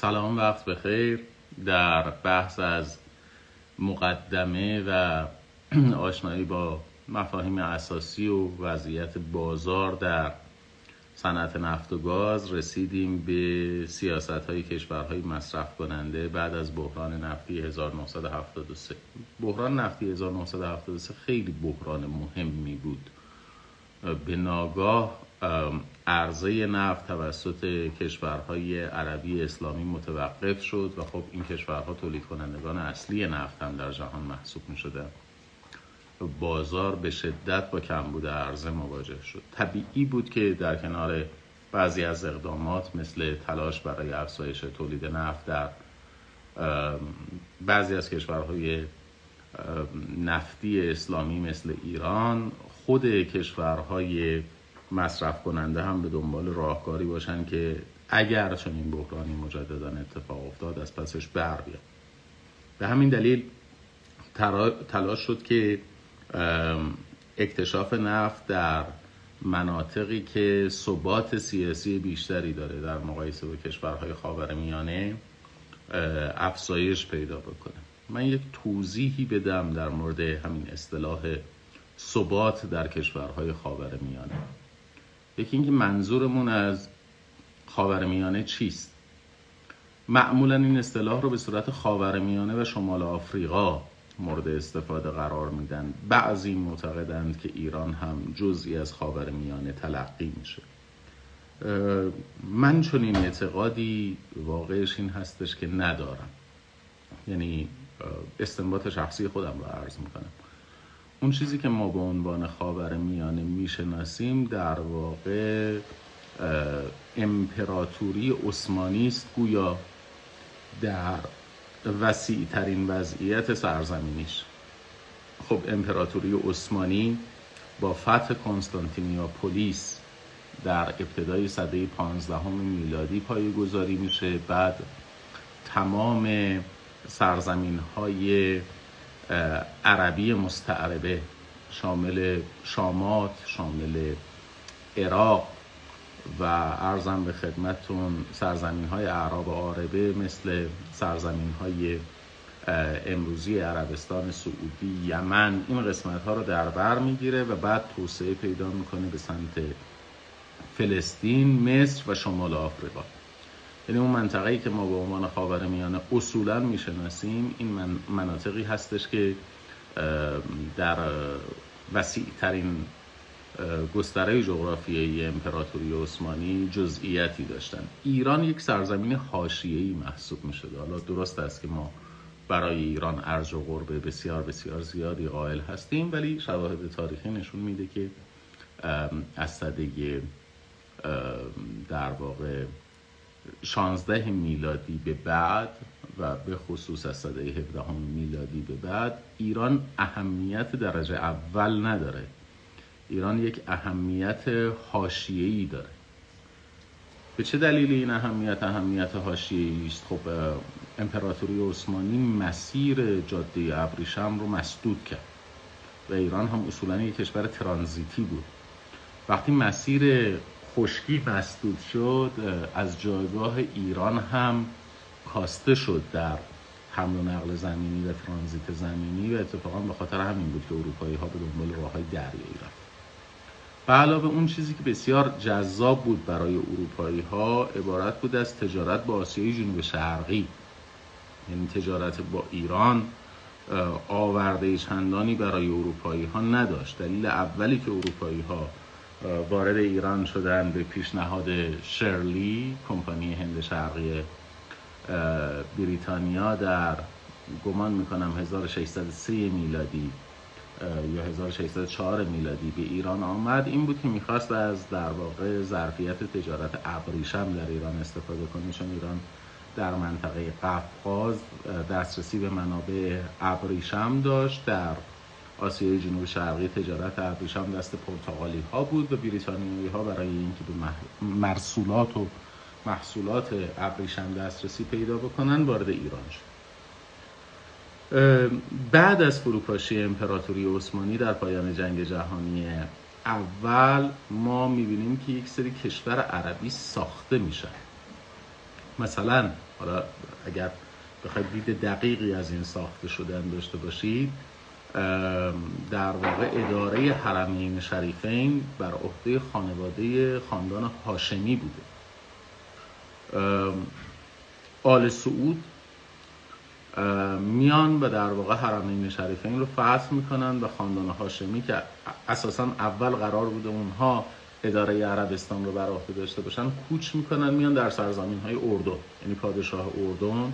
سلام وقت بخیر. در بحث از مقدمه و آشنایی با مفاهیم اساسی و وضعیت بازار در صنعت نفت و گاز رسیدیم به سیاست های کشورهای مصرف کننده بعد از بحران نفتی 1973 بحران نفتی 1973 خیلی بحران مهمی بود. به ناگاه عرضه نفت توسط کشورهای عربی اسلامی متوقف شد و خب این کشورها تولید کنندگان اصلی نفت هم در جهان محسوب می شده بازار به شدت با کمبود عرضه مواجه شد. طبیعی بود که در کنار بعضی از اقدامات مثل تلاش برای افزایش تولید نفت در بعضی از کشورهای نفتی اسلامی مثل ایران خود کشورهای مصرف کننده هم به دنبال راهکاری باشن که اگر چنین بحرانی مجددا اتفاق افتاد از پسش بر بیاد. به همین دلیل تلاش شد که اکتشاف نفت در مناطقی که ثبات سیاسی بیشتری داره در مقایسه با کشورهای خاورمیانه افزایش پیدا بکنه. من یک توضیحی بدم در مورد همین اصطلاح ثبات در کشورهای خاورمیانه. یکی اینکه منظورمون از خاورمیانه چیست؟ معمولا این اصطلاح رو به صورت خاورمیانه و شمال آفریقا مورد استفاده قرار میدن. بعضی معتقدند که ایران هم جزئی از خاورمیانه تلقی میشه. من چون این اعتقادی واقعش این هستش که ندارم. یعنی استنباط شخصی خودم رو عرض می‌کنم. اون چیزی که ما به عنوان خاور میانه می‌شناسیم در واقع امپراتوری عثمانی است گویا در وسیع ترین وضعیت سرزمینیش. خب امپراتوری عثمانی با فتح کنستانتینیاپولیس در ابتدای سده 15 میلادی گذاری میشه. بعد تمام سرزمین های عربی مستعربه شامل شامات شامل عراق و ارزم به خدمتون سرزمین های عرب عربه مثل سرزمین های امروزی عربستان سعودی یمن این قسمت ها رو در بر می‌گیره و بعد توسعه پیدا می‌کنه به سمت فلسطین مصر و شمال آفریقا. یعنی اون منطقه‌ای که ما به عنوان خاورمیانه اصولا می‌شناسیم این من مناطقی هستش که در وسیع ترین گستره جغرافیایی امپراتوری عثمانی جزئیاتی داشتن. ایران یک سرزمین حاشیه‌ای محسوب می‌شد حالا درست است که ما برای ایران ارج و قربه بسیار بسیار زیادی قائل هستیم ولی شواهد تاریخی نشون میده که از صده در واقع 16 میلادی به بعد و به خصوص از سده 17 میلادی به بعد ایران اهمیت درجه اول نداره. ایران یک اهمیت حاشیه‌ای داره. به چه دلیلی این اهمیت اهمیت حاشیه‌ای است؟ خب امپراتوری عثمانی مسیر جاده ابریشم رو مسدود کرد و ایران هم اصولا یک کشور ترانزیتی بود. وقتی مسیر خشکی مسدود شد از جایگاه ایران هم کاسته شد در حمل و نقل زمینی و ترانزیت زمینی و اتفاقا به خاطر همین بود که اروپایی ها به دنبال راه های دریایی رفت. به علاوه اون چیزی که بسیار جذاب بود برای اروپایی ها عبارت بود از تجارت با آسیای جنوب شرقی. یعنی تجارت با ایران آورده چندانی برای اروپایی ها نداشت. دلیل اولی که اروپایی ها وارد ایران شدن به پیشنهاد شرلی کمپانی هند شرقی بریتانیا در گمان می‌کنم 1603 میلادی یا 1604 میلادی به ایران آمد. این بود که می‌خواست از در واقع ظرفیت تجارت ابریشم در ایران استفاده کنه چون ایران در منطقه قفقاز دسترسی به منابع ابریشم داشت. در آسیای جنوب شرقی تجارت ابریشم دست پرتغالی ها بود و بریتانیایی ها برای اینکه به مرسولات و محصولات ابریشم دسترسی پیدا بکنن وارد ایران شد. بعد از فروپاشی امپراتوری عثمانی در پایان جنگ جهانی اول ما می‌بینیم که یک سری کشور عربی ساخته میشن. مثلا حالا اگر بخواید دید دقیقی از این ساخته شدن داشته باشید در واقع اداره حرمین شریفین بر عهده خانواده خاندان هاشمی بوده. آل سعود میان و در واقع حرمین شریفین رو فتح می‌کنن و خاندان هاشمی که اساسا اول قرار بوده اونها اداره عربستان رو بر عهده داشته باشن کوچ می‌کنن میان در سرزمین های اردن یعنی پادشاه اردن.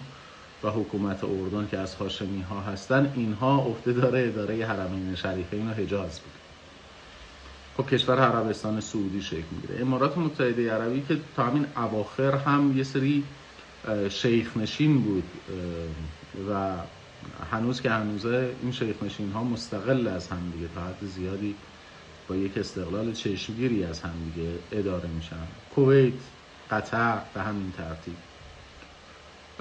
و حکومت اردن که از هاشمی ها هستن اینها عهده داره اداره حرمین شریفین و حجاز بود خب کشور عربستان سعودی شکل می‌گیره. امارات متحده عربی که تا همین اواخر هم یه سری شیخ نشین بود و هنوز که هنوزه این شیخ نشین ها مستقل از هم دیگه تا حد زیادی با یک استقلال چشمگیری از هم دیگه اداره میشن. کویت قطر به همین ترتیب.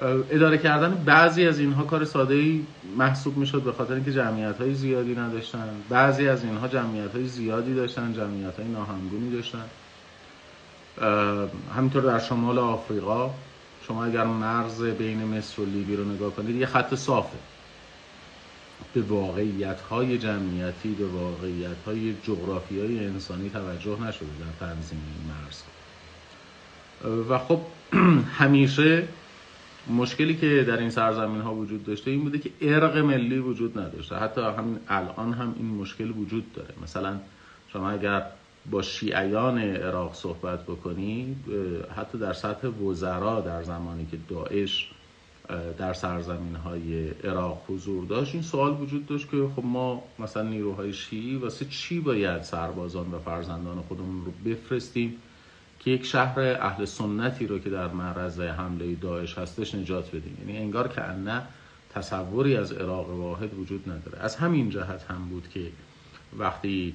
اداره کردن بعضی از اینها کار ساده ای محسوب می‌شد به خاطر اینکه جمعیت های زیادی نداشتن. بعضی از اینها جمعیت های زیادی داشتن جمعیت های ناهمگونی داشتن. همینطور در شمال آفریقا شما اگر مرز بین مصر و لیبی رو نگاه کنید یه خط صافه. به واقعیت های جمعیتی به واقعیت های جغرافی های انسانی توجه نشده در تنظیم این مرز. و خب همیشه مشکلی که در این سرزمین ها وجود داشته این بوده که ارق ملی وجود نداشته. حتی همین الان هم این مشکل وجود داره. مثلا شما اگر با شیعیان عراق صحبت بکنید حتی در سطح وزرا در زمانی که داعش در سرزمین های عراق حضور داشت این سوال وجود داشت که خب ما مثلا نیروهای شیعی واسه چی باید سربازان و فرزندان خودمون رو بفرستیم؟ که یک شهر اهل سنتی رو که در معرض حمله داعش هستش نجات بدیم. یعنی انگار که نه تصوری از عراق واحد وجود نداره. از همین جهت هم بود که وقتی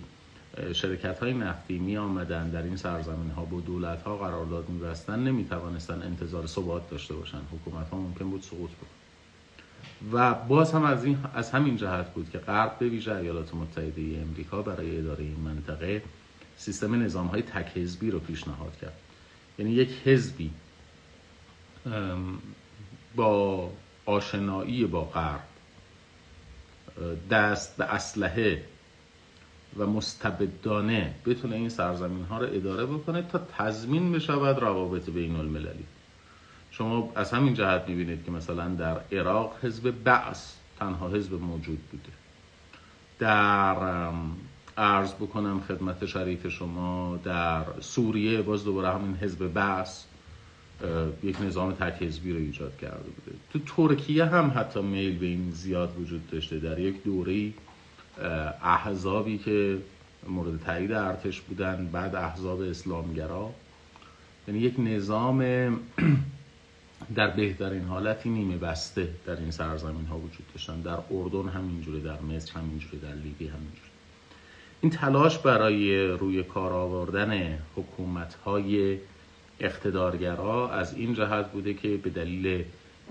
شرکت های نفتی می آمدن در این سرزمین ها با دولت ها قرارداد می بستن نمی توانستن انتظار ثبات داشته باشن. حکومت ها ممکن بود سقوط بود و باز هم از, این از همین جهت بود که غرب به ویژه ایالات متحده امریکا برای اداره این منطقه سیستم نظام های تک حزبی رو پیشنهاد کرد. یعنی یک حزبی با آشنایی با غرب دست به اسلحه و مستبدانه بتونه این سرزمین ها رو اداره بکنه تا تضمین بشود روابط بین المللی. شما از همین جهت می‌بینید که مثلا در عراق حزب بعث تنها حزب موجود بوده. در ارز بکنم خدمت شریف شما در سوریه باز دوباره همین حزب بعث یک نظام تک حزبی رو ایجاد کرده بوده. تو ترکیه هم حتی میل به این زیاد وجود داشته. در یک دوره احزابی که مورد تایید ارتش بودن بعد احزاب اسلامگرا. یعنی یک نظام در بهترین حالتی نیمه بسته در این سرزمین ها وجود داشتن. در اردن همینجوری در مصر همینجوری در لیبی همینجوری. این تلاش برای روی کار آوردن حکومت های اقتدارگرا از این جهت بوده که به دلیل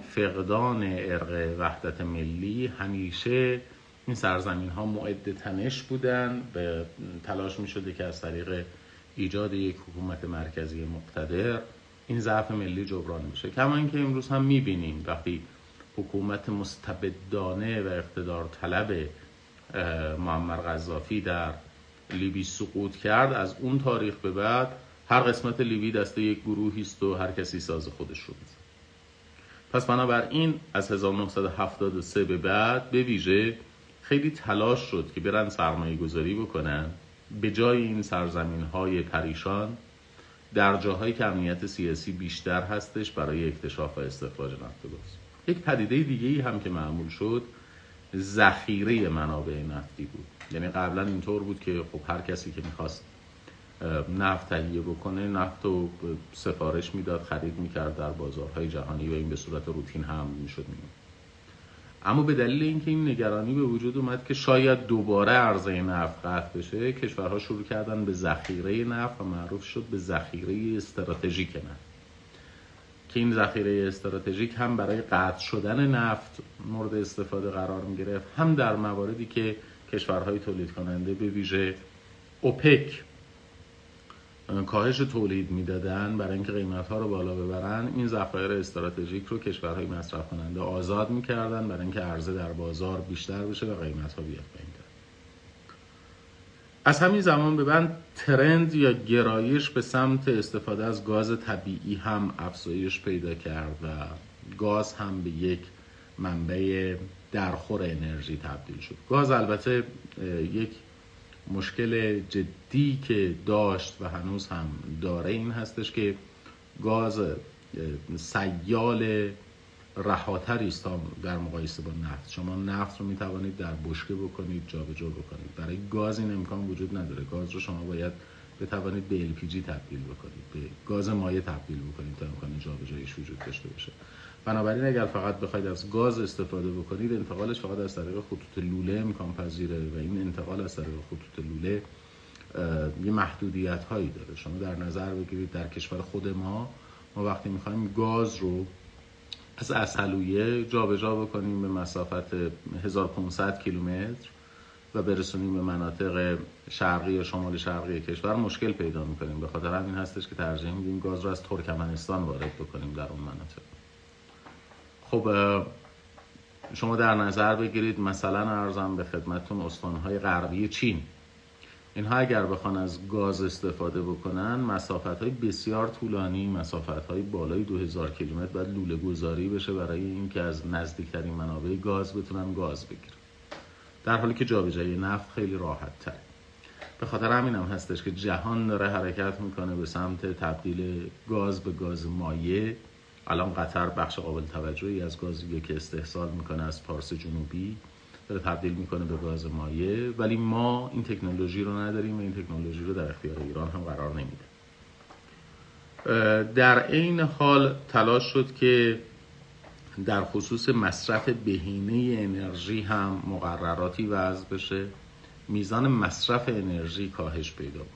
فقدان ارق وحدت ملی همیشه این سرزمین ها معد تنش بودن. به تلاش می شده که از طریق ایجاد یک حکومت مرکزی مقتدر این ضعف ملی جبران بشه. کما اینکه امروز هم می بینیم وقتی حکومت مستبدانه و اقتدار طلب معمر غذافی در لیبی سقوط کرد. از اون تاریخ به بعد هر قسمت لیبی دسته یک گروهی است و هر کسی ساز خودش رو بزن پس بنابراین از 1973 به بعد به ویژه خیلی تلاش شد که برن سرمایه گذاری بکنن. به جای این سرزمین های پریشان در جاهایی که امنیت سیاسی بیشتر هستش برای اکتشاف و استخراج نفت گاز. یک پدیده دیگه ای هم که معمول شد ذخیره منابع نفتی بود. یعنی قبلا اینطور بود که خب هر کسی که می‌خواست نفت تهیه بکنه نفت رو سفارش می‌داد خرید می‌کرد در بازارهای جهانی و این به صورت روتین هم می‌شد میمون. اما به دلیل اینکه این نگرانی به وجود اومد که شاید دوباره عرضه نفت قطع بشه کشورها شروع کردن به ذخیره نفت و معروف شد به ذخیره استراتژیک نفت. که این ذخیره استراتژیک هم برای قطع شدن نفت مورد استفاده قرار می گرفت هم در مواردی که کشورهای تولید کننده به ویژه اوپک کاهش تولید می‌دادن برای اینکه قیمت ها رو بالا ببرن این ذخایر استراتژیک رو کشورهای مصرف کننده آزاد می‌کردن برای اینکه عرضه در بازار بیشتر بشه و قیمت ها بیاد پایین. از همین زمان به بعد ترند یا گرایش به سمت استفاده از گاز طبیعی هم افزایش پیدا کرد و گاز هم به یک منبع درخور انرژی تبدیل شد. گاز البته یک مشکل جدی که داشت و هنوز هم داره این هستش که گاز سیال رهاتری است در مقایسه با نفت. شما نفت رو می توانید در بشکه بکنید جابجا بکنید. برای گاز این امکان وجود نداره. گاز رو شما باید بتوانید به LPG تبدیل بکنید. به گاز مایع تبدیل بکنید تا امکان جابجاییش وجود داشته باشه. بنابراین اگر فقط بخواید از گاز استفاده بکنید انتقالش فقط از طریق خطوط لوله امکان پذیره و این انتقال از طریق خطوط لوله یه محدودیت هایی داره. شما در نظر بگیرید در کشور خود ما ما وقتی می‌خوایم گاز رو از اصلویه جابجا بکنیم به مسافت 1500 کیلومتر و برسونیم به مناطق شرقی یا شمال شرقی کشور. مشکل پیدا می‌کنیم. به خاطر همین هستش که ترجیح میدیم گاز رو از ترکمنستان وارد بکنیم در اون مناطق. خب شما در نظر بگیرید مثلا ارزم به خدمتون استانهای غربی چین. اینها اگر بخوان از گاز استفاده بکنن مسافت های بسیار طولانی مسافت های بالای 2000 کیلومتر باید لوله گذاری بشه برای اینکه از نزدیکترین منابع گاز بتونن گاز بگیرن. در حالی که جابجایی نفت خیلی راحت تر به خاطر همین هم هستش که جهان داره حرکت می‌کنه به سمت تبدیل گاز به گاز مایع. الان قطر بخش قابل توجهی از گازی که استحصال می‌کنه از پارس جنوبی. داره تبدیل می‌کنه به گاز مایع. ولی ما این تکنولوژی رو نداریم و این تکنولوژی رو در اختیار ایران هم قرار نمیده. در عین حال تلاش شد که در خصوص مصرف بهینه انرژی هم مقرراتی وضع بشه. میزان مصرف انرژی کاهش پیدا بکنه.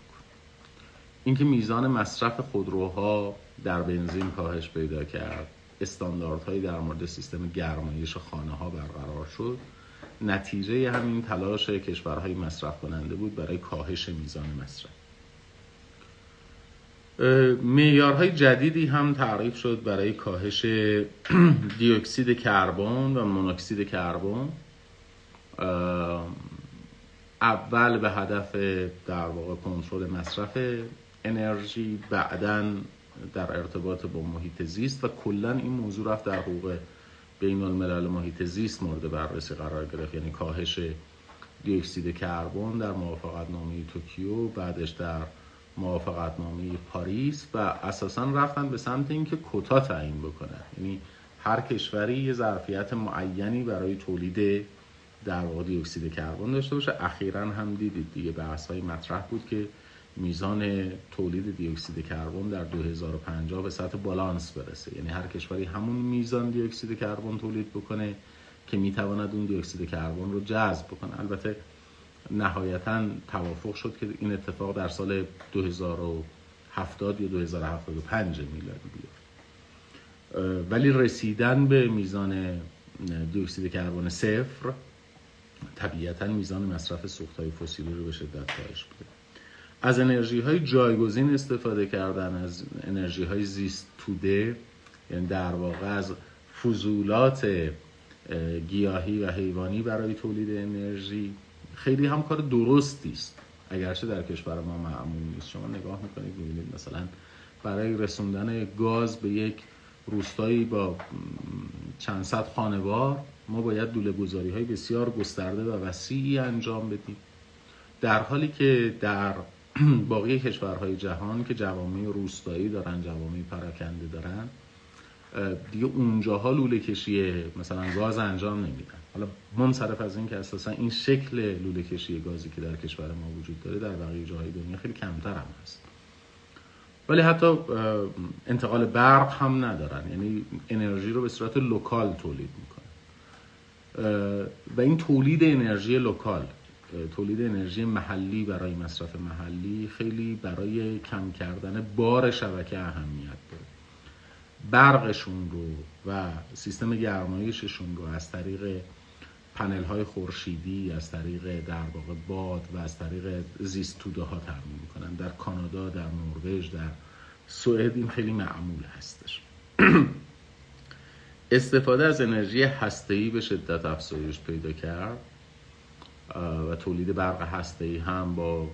اینکه میزان مصرف خودروها در بنزین کاهش پیدا کرد. استانداردهایی در مورد سیستم گرمایش خانه ها برقرار شد. نتیجه همین تلاش کشورهای مصرف کننده بود برای کاهش میزان مصرف. معیارهای جدیدی هم تعریف شد برای کاهش دیوکسید کربن و مونوکسید کربن. اول به هدف در واقع کنترل مصرف انرژی بعدا در ارتباط با محیط زیست و کلا این موضوع رفت در حقوق بین الملل محیط زیست مورد بررسی قرار گرفت یعنی کاهش دیوکسید کربن در موافقت نامه توکیو بعدش در موافقت نامه پاریس و اساسا رفتن به سمت اینکه کتا تعیین بکنن یعنی هر کشوری یه ظرفیت معینی برای تولید در واقع دیوکسید کربن داشته باشه. اخیرا هم دیدید دیگه بحث های مطرح بود که میزان تولید دیوکسید کربن در 2050 به سطح بالانس برسه. یعنی هر کشوری همون میزان دیوکسید کربن تولید بکنه که می‌تواند اون دیوکسید کربن رو جذب بکنه. البته نهایتا توافق شد که این اتفاق در سال 2070 یا 2075 میلادی بیاد ولی رسیدن به میزان دیوکسید کربن صفر طبیعتا میزان مصرف سوخت های فسیلی رو به شدت کاهش بده از انرژی های جایگزین استفاده کردن از انرژی های زیست توده یعنی در واقع از فضولات گیاهی و حیوانی برای تولید انرژی خیلی هم کار درستی است. اگرچه در کشور ما معمول نیست. شما نگاه می‌کنید می‌بینید مثلا برای رسوندن گاز به یک روستایی با چند صد خانوار ما باید دوله گذاری های بسیار گسترده و وسیعی انجام بدیم. در حالی که در باقی کشورهای جهان که جوامع روستایی دارن جوامع پراکنده دارن دیگه اونجاها لوله کشی مثلا گاز انجام نمیدن. حالا منصرف از این که اساسا این شکل لوله کشی گازی که در کشور ما وجود داره در بقیه جاهای دنیا خیلی کمتر هم هست. ولی حتی انتقال برق هم ندارن. یعنی انرژی رو به صورت local تولید می‌کنن. و این تولید انرژی local. تولید انرژی محلی برای مصرف محلی خیلی برای کم کردن بار شبکه اهمیت داره. برقشون رو و سیستم گرمایششون رو از طریق پنل های خورشیدی از طریق در واقع باد و از طریق زیست توده ها تامین می‌کنن. در کانادا در نروژ در سوئد این خیلی معمول هستش. استفاده از انرژی هسته‌ای به شدت افزایش پیدا کرد. و تولید برق هسته‌ای هم با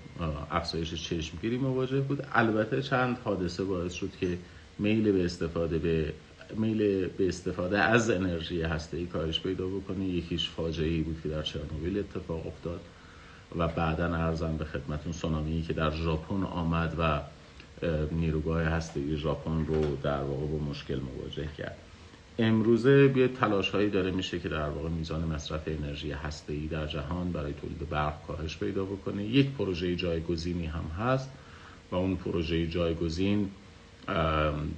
افزایش چشمگیری مواجه بود. البته چند حادثه باعث شد که میل به استفاده به میل به استفاده از انرژی هسته‌ای کاهش پیدا بکنه. یکیش فاجعه بود که در چرنوبیل اتفاق افتاد و بعدا ارزم به خدمتون سونامی که در ژاپن آمد و نیروگاه هسته‌ای ژاپن رو در واقع با مشکل مواجه کرد. امروزه یه تلاش هایی داره میشه که در واقع میزان مصرف انرژی هسته‌ای در جهان برای تولید برق کاهش پیدا بکنه. یک پروژه جایگزینی هم هست و اون پروژه جایگزین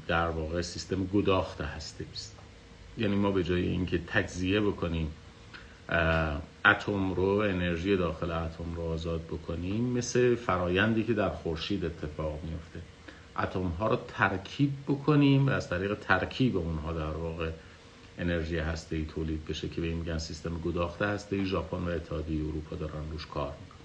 در واقع سیستم گداخته هسته است. یعنی ما به جای اینکه تجزیه بکنیم اتم رو انرژی داخل اتم رو آزاد بکنیم مثل فرایندی که در خورشید اتفاق میفته اتم ها رو ترکیب بکنیم و از طریق ترکیب اونها در واقع انرژی هسته ای تولید بشه که به این میگن سیستم گداخته هسته ای ژاپن و اتحادیه اروپا دارن روش کار می‌کنن.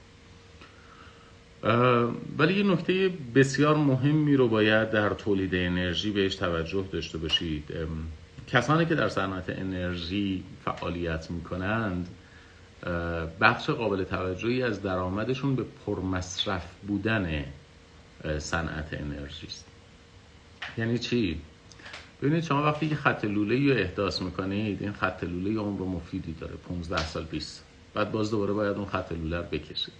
ولی یه نکته بسیار مهمی رو باید در تولید انرژی بهش توجه داشته باشید. کسانی که در صنعت انرژی فعالیت می‌کنند بخش قابل توجهی از درآمدشون به پرمصرف بودن صنعت انرژی است. یعنی چی؟ ببینید شما وقتی که خط لوله رو احداث می‌کنید این خط لوله عمر مفیدی داره 15 سال 20 بعد باز دوباره باید اون خط لوله رو بکشید.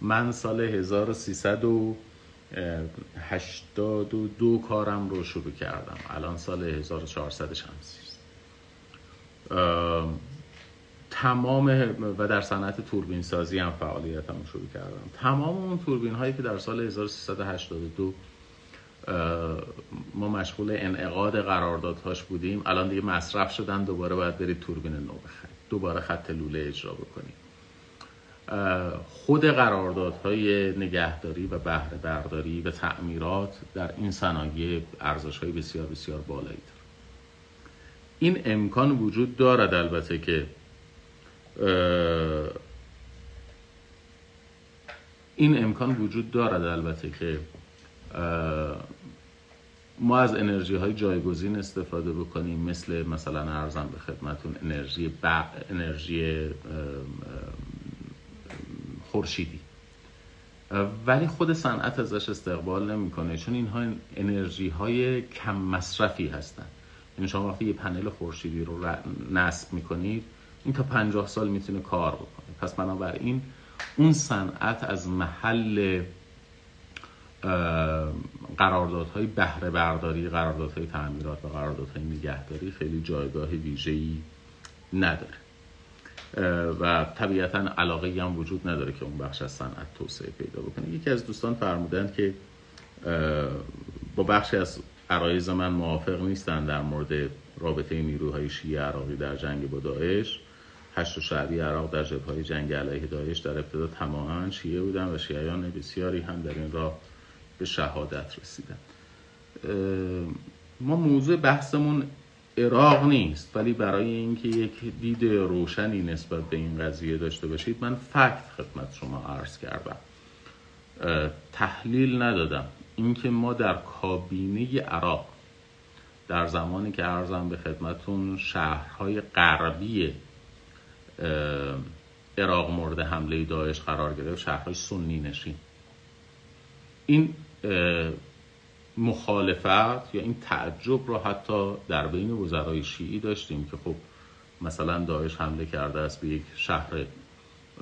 من سال 1382 کارم رو شروع کردم. الان سال 1400 شمسی تمام و در صنعت توربین سازی هم فعالیتم شروع کردم. تمام اون توربین هایی که در سال 1382 ما مشغول انعقاد قراردادهاش بودیم الان دیگه مصرف شدن دوباره باید برید توربین نو بخرید. دوباره خط لوله اجرا بکنید. خود قراردادهای نگهداری و بهره برداری و تعمیرات در این صنایع ارزش های بسیار بسیار بالایی داره این امکان وجود دارد البته که این امکان وجود دارد البته که ما از انرژی های جایگزین استفاده بکنیم مثل مثلا ارزم به خدمتون انرژی ب... انرژی خورشیدی. ولی خود صنعت ازش استقبال نمی‌کنه چون اینها انرژی های کم مصرفی هستن. یعنی شما وقتی یه پنل خورشیدی رو نصب می‌کنید این تا پنجاه سال می‌تونه کار بکنه. پس بنابراین اون صنعت از محل قراردادهای بهره برداری قراردادهای تعمیرات و قراردادهای نگهداری خیلی جایگاه ویژه‌ای نداره. و طبیعتا علاقه هم وجود نداره که اون بخش از صنعت توسعه پیدا بکنه. یکی از دوستان فرمودند که با بخشی از عرایز من موافق نیستن در مورد رابطه نیروهای شیعه عراقی در جنگ با داعش. هشت شعبی عراق در های جنگ علیه داعش در ابتدا تماما شیعه بودن و شیعیان بسیاری هم در این راه به شهادت رسیدن. ما موضوع بحثمون عراق نیست ولی برای اینکه یک دید روشنی نسبت به این قضیه داشته باشید من فکت خدمت شما عرض کردم. تحلیل ندادم. اینکه ما در کابینه عراق در زمانی که ارزم به خدمتون شهرهای غربی عراق مورد حمله داعش قرار گرفت شهرهای سنی نشین. این مخالفت یا این تعجب رو حتی در بین وزرای شیعی داشتیم که خب مثلا داعش حمله کرده است به یک شهر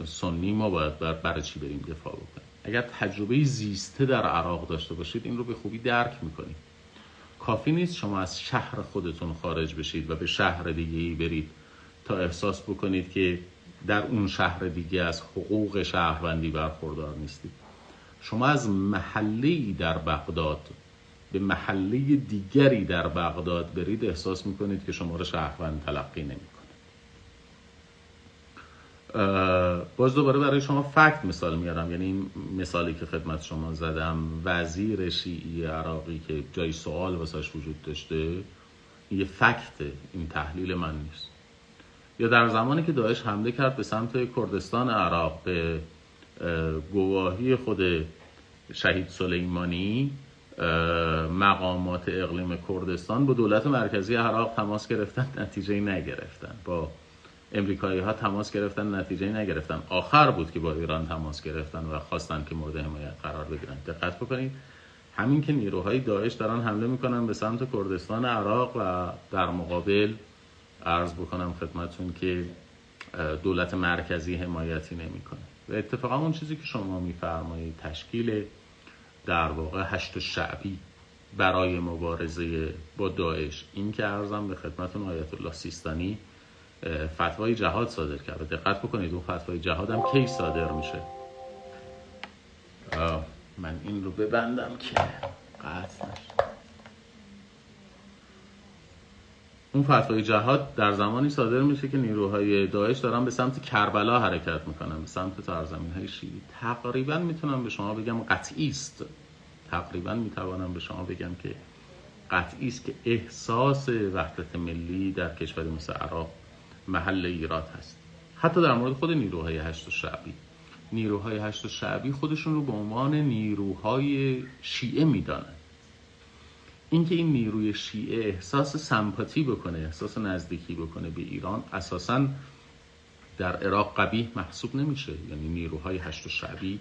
سنی ما باید بر برای چی بریم دفاع بکنیم؟ اگر تجربه زیسته در عراق داشته باشید این رو به خوبی درک می‌کنید کافی نیست شما از شهر خودتون خارج بشید و به شهر دیگه ای برید. احساس بکنید که در اون شهر دیگه از حقوق شهروندی برخوردار نیستید. شما از محله در بغداد به محله دیگری در بغداد برید احساس می‌کنید که شما رو شهروند تلقی نمی‌کنه. باز دوباره برای شما فکت مثال میارم یعنی این مثالی که خدمت شما زدم وزیر شیعی عراقی که جای سوال واسش وجود داشته یه فکت این تحلیل من نیست. یا در زمانی که داعش حمله کرد به سمت کردستان عراق به گواهی خود شهید سلیمانی مقامات اقلیم کردستان با دولت مرکزی عراق تماس گرفتن نتیجه نگرفتن. با امریکایی ها تماس گرفتن نتیجه نگرفتن. آخر بود که با ایران تماس گرفتن و خواستن که مورد حمایت قرار بگیرن. دقت بکنید. همین که نیروهای داعش دارن حمله می‌کنن به سمت کردستان عراق و در مقابل عرض بکنم خدمتون که دولت مرکزی حمایتی نمی‌کنه. و اتفاقا اون چیزی که شما میفرمایید تشکیل در واقع هشت شعبی برای مبارزه با داعش. این که ارزم به خدمتون آیت الله سیستانی فتوای جهاد صادر کرده. دقت بکنید اون فتوای جهاد هم کی صادر میشه؟ من این رو ببندم که قطع اون فتوای جهاد در زمانی صادر میشه که نیروهای داعش دارن به سمت کربلا حرکت می‌کنن به سمت سرزمین های شیعی. تقریبا می‌تونم به شما بگم قطعی است. تقریبا می‌توانم به شما بگم که قطعی است که احساس وحدت ملی در کشوری مثل عراق محل ایراد هست. حتی در مورد خود نیروهای هشت شعبی. نیروهای هشت شعبی خودشون رو به عنوان نیروهای شیعه می‌دانند. اینکه این نیروی شیعه احساس سمپاتی بکنه احساس نزدیکی بکنه به ایران اساسا در عراق قبیه محسوب نمیشه. یعنی نیروهای هشت شعبی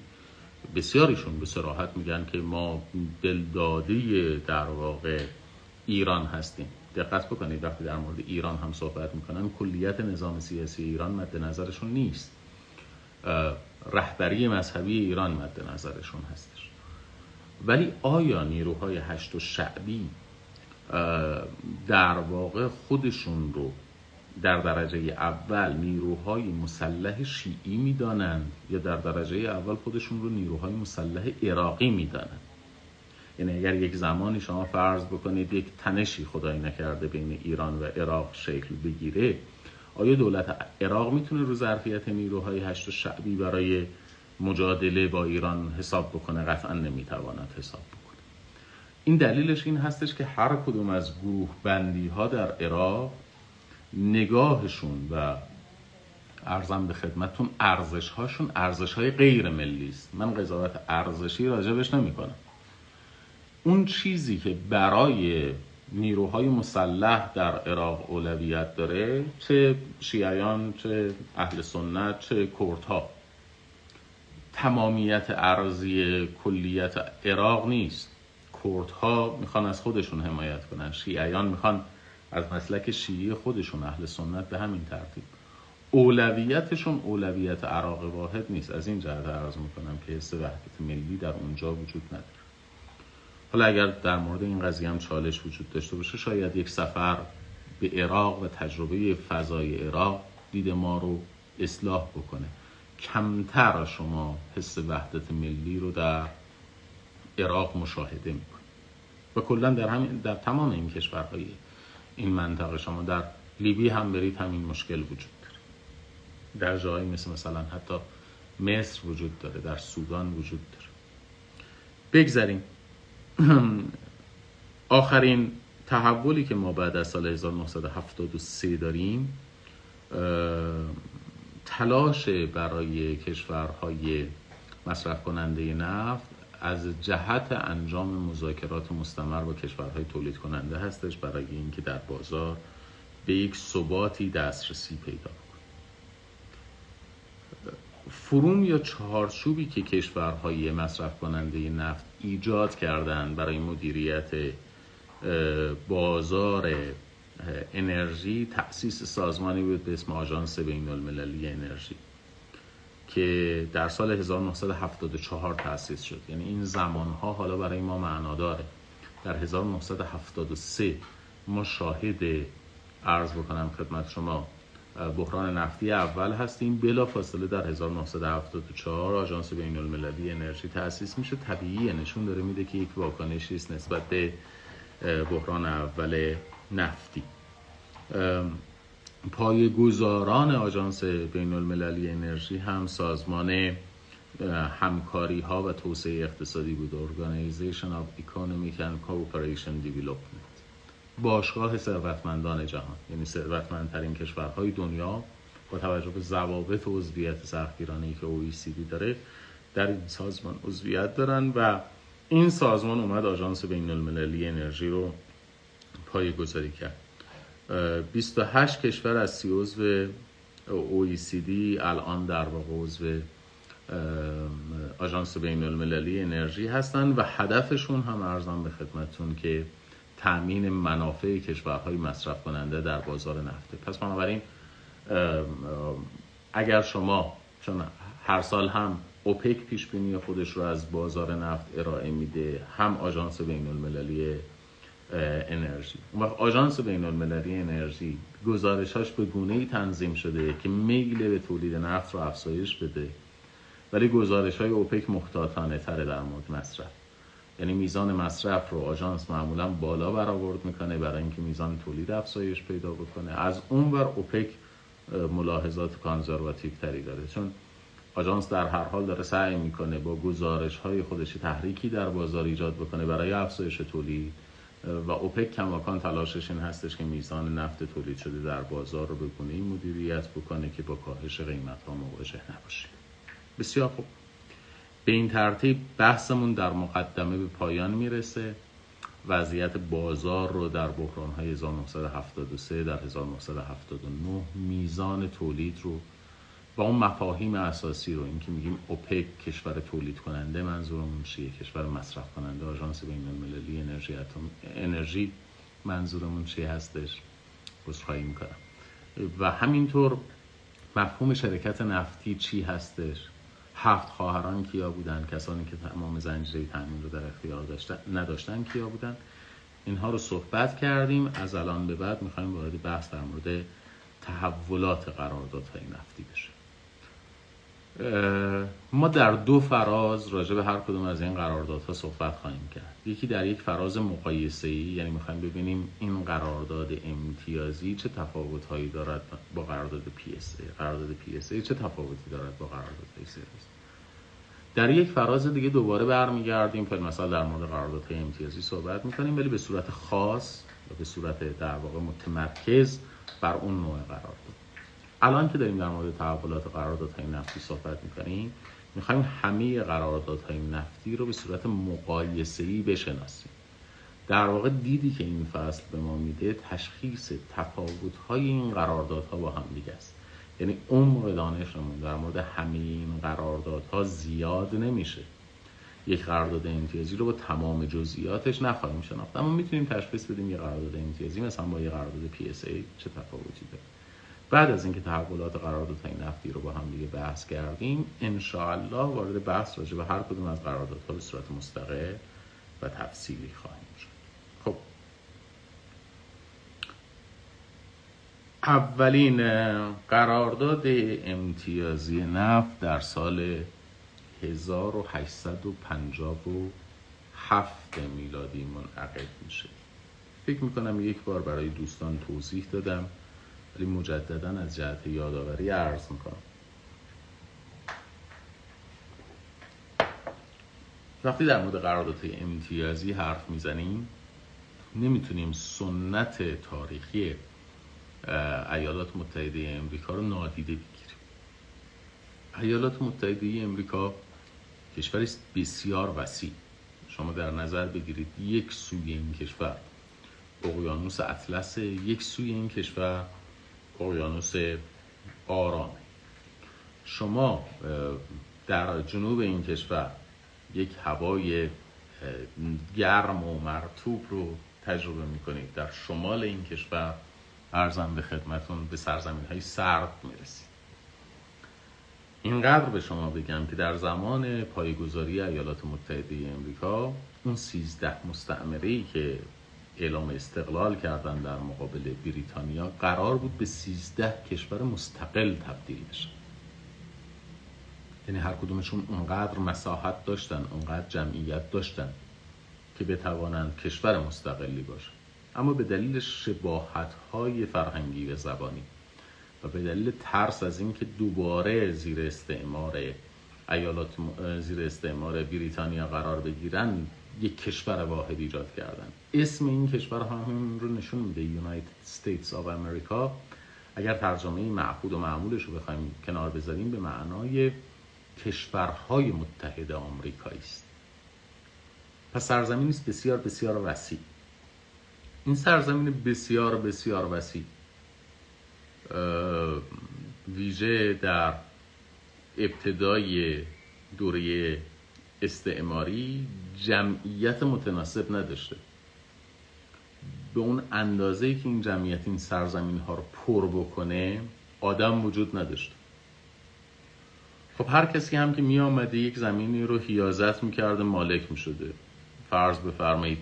بسیاریشون به سراحت میگن که ما دلداده در واقع ایران هستیم. دقت بکنید وقتی در مورد ایران هم صحبت می‌کنن کلیت نظام سیاسی ایران مد نظرشون نیست. رهبری مذهبی ایران مد نظرشون هستش ولی آیا نیروهای هشت و شعبی در واقع خودشون رو در درجه اول نیروهای مسلح شیعی می‌دانند یا در درجه اول خودشون رو نیروهای مسلح عراقی می‌دانند؟ یعنی اگر یک زمانی شما فرض بکنید یک تنشی خدای نکرده بین ایران و عراق شکل بگیره آیا دولت عراق می‌تونه رو ظرفیت نیروهای هشت و شعبی برای مجادله با ایران حساب بکنه قطعا نمی‌تواند حساب بکنه. این دلیلش این هستش که هر کدوم از گروه بندی ها در عراق نگاهشون و ارزم به خدمتون ارزش هاشون ارزش های غیر ملی است. من قضاوت ارزشی راجبش نمی کنم اون چیزی که برای نیروهای مسلح در عراق اولویت داره چه شیعیان چه اهل سنت چه کردها. تمامیت ارزی کلیت عراق نیست. کردها می‌خوان از خودشون حمایت کنن. شیعیان می‌خوان از مسلک شیعی خودشون اهل سنت به همین ترتیب. اولویتشون اولویت عراق واحد نیست. از این جهت عرض می‌کنم که حس وحدت ملی در اونجا وجود نداره. حالا اگر در مورد این قضیه هم چالش وجود داشته باشه شاید یک سفر به عراق و تجربه فضای عراق دید ما رو اصلاح بکنه. کمتر شما حس وحدت ملی رو در عراق مشاهده می‌کنید و کلا در همین در تمام این کشورهای این منطقه شما در لیبی هم برید همین مشکل وجود داره. در جایی مثل مثلا حتی مصر وجود داره در سودان وجود داره. بگذاریم. آخرین تحولی که ما بعد از سال 1973 داریم تلاش برای کشورهای مصرف کننده نفت از جهت انجام مذاکرات مستمر با کشورهای تولید کننده هستش برای اینکه در بازار به یک ثباتی دسترسی پیدا کنه فروم یا چهارچوبی که کشورهای مصرف کننده نفت ایجاد کردن برای مدیریت بازار انرژی تأسیس سازمانی بود به اسم آژانس بین المللی انرژی که در سال 1974 تأسیس شد. یعنی این زمانها حالا برای ما معنا داره. در 1973 ما شاهد عرض بکنم خدمت شما بحران نفتی اول هستیم. بلا فاصله در 1974 آژانس بین المللی انرژی تأسیس میشه. طبیعی نشون داره میده که یک واکنشی است نسبت به بحران اول نفتی. پای گذاران آژانس بین المللی انرژی هم سازمان همکاری ها و توسعه اقتصادی بود Organization of Economic and Cooperation Development. باشگاه ثروتمندان جهان یعنی ثروتمندترین کشورهای دنیا با توجه به ضوابط عضویت سختگیرانه که OECD داره در این سازمان عضویت دارن و این سازمان اومد آژانس بین المللی انرژی رو پای گذاری کرد. 28 کشور از سی عضو OECD الان در واقع عضو آژانس بین المللی انرژی هستن و هدفشون هم ارزم به خدمتون که تامین منافع کشورهای مصرف کننده در بازار نفته پس بنابراین اگر شما چون هر سال هم اوپک پیش بینی خودش رو از بازار نفت ارائه میده هم آژانس بین المللی انرژی. وقت آژانس بین المللی انرژی گزارشاش به گونه ای تنظیم شده که میل به تولید نفت رو افزایش بده ولی گزارش های اوپک محتاطانه تره در مورد مصرف. یعنی میزان مصرف رو آژانس معمولا بالا برآورد می‌کنه برای اینکه میزان تولید افزایش پیدا بکنه. از اون ور اوپک ملاحظات کانزرواتیو تری داره. چون آژانس در هر حال داره سعی می‌کنه با گزارش های خودش تحریکی در بازار ایجاد بکنه برای افزایش تولید. و اوپک کماکان تلاشش این هستش که میزان نفت تولید شده در بازار رو به گونه مدیریت بکنه که با کاهش قیمت ها مواجه نباشه. بسیار خوب. به این ترتیب بحثمون در مقدمه به پایان می‌رسه. وضعیت بازار رو در بحران های 1973 در 1979 میزان تولید رو با اون مفاهیم اساسی رو اینکه میگیم اوپک کشور تولید کننده منظورمون چیه؟ کشور مصرف کننده آژانس بین المللی انرژی اتم انرژی منظورمون چی هستش؟ خواهی می‌کنم. و همینطور مفهوم شرکت نفتی چی هستش؟ هفت خواهران کیا بودن؟ کسانی که تمام زنجیره تامین رو در اختیار داشتن نداشتن کیا بودن؟ اینها رو صحبت کردیم. از الان به بعد می‌خوایم وارد بحث در مورد تحولات قراردادهای نفتی بشیم. ما در دو فراز راجع به هر کدوم از این قراردادها صحبت خواهیم کرد. یکی در یک فراز مقایسه ای یعنی می‌خوایم ببینیم این قرارداد امتیازی چه تفاوت هایی دارد با قرارداد PSA قرارداد PSA چه تفاوتی دارد با قرارداد سرویس در یک فراز دیگه دوباره برمیگردیم که مثلا در مورد قرارداد امتیازی صحبت می‌کنیم ولی به صورت خاص و به صورت در واقع متمرکز بر اون نوع قرارداد. الان که داریم در مورد تحولات قراردادهای نفتی صحبت می‌کنیم می‌خوایم همه قراردادهای نفتی رو به صورت مقایسه‌ای بشناسیم. در واقع دیدی که این فصل به ما میده تشخیص تفاوت‌های این قراردادها با هم دیگه است. یعنی عمق دانشمون در مورد همه این قراردادها زیاد نمیشه. یک قرارداد امتیازی رو با تمام جزئیاتش نخواهیم شناخت. اما می‌تونیم تشخیص بدیم یه قرارداد امتیازی مثلا با یه قرارداد PSA چه تفاوتی داره. بعد از اینکه تحولات قراردادهای نفتی رو با هم دیگه بحث کردیم انشاءالله وارد بحث راجع به هر کدوم از قراردادها به صورت مستقل و تفصیلی خواهیم شد. خب. اولین قرارداد امتیازی نفت در سال 1857 میلادی منعقد میشه. فکر می‌کنم یک بار برای دوستان توضیح دادم. ولی مجددا از جهت یادآوری عرض می‌کنم. وقتی در مورد قرارداد امتیازی حرف می‌زنیم نمی‌تونیم سنت تاریخی ایالات متحده امریکا رو نادیده بگیریم. ایالات متحده امریکا کشوری بسیار وسیع. شما در نظر بگیرید یک سوی این کشور اقیانوس اطلس یک سوی این کشور اقیانوس آرام. شما در جنوب این کشور یک هوای گرم و مرتوب رو تجربه می‌کنید. در شمال این کشور ارزم به خدمتون به سرزمین های سرد می‌رسید. اینقدر به شما بگم که در زمان پایگذاری ایالات متحده امریکا اون سیزده مستعمره که اعلام استقلال کردن در مقابل بریتانیا قرار بود به سیزده کشور مستقل تبدیل بشن یعنی هر کدومشون اونقدر مساحت داشتن اونقدر جمعیت داشتن که بتوانند کشور مستقلی باشن. اما به دلیل شباهت های فرهنگی و زبانی و به دلیل ترس از اینکه دوباره زیر استعمار ایالات زیر استعمار بریتانیا قرار بگیرن یک کشور واحد ایجاد کردن. اسم این کشور همون رو نشون میده United States of America. اگر ترجمه معقود و معمولش رو بخوایم کنار بذاریم به معنای کشورهای متحد آمریکایی است. پس سرزمینی است بسیار بسیار وسیع. این سرزمین بسیار بسیار وسیع ویژه در ابتدای دوره استعماری جمعیت متناسب نداشته. به اون اندازه ای که این جمعیت این سرزمین ها رو پر بکنه آدم وجود نداشته. خب هر کسی هم که می آمده یک زمینی رو حیازت می‌کرده مالک می شده فرض بفرمایید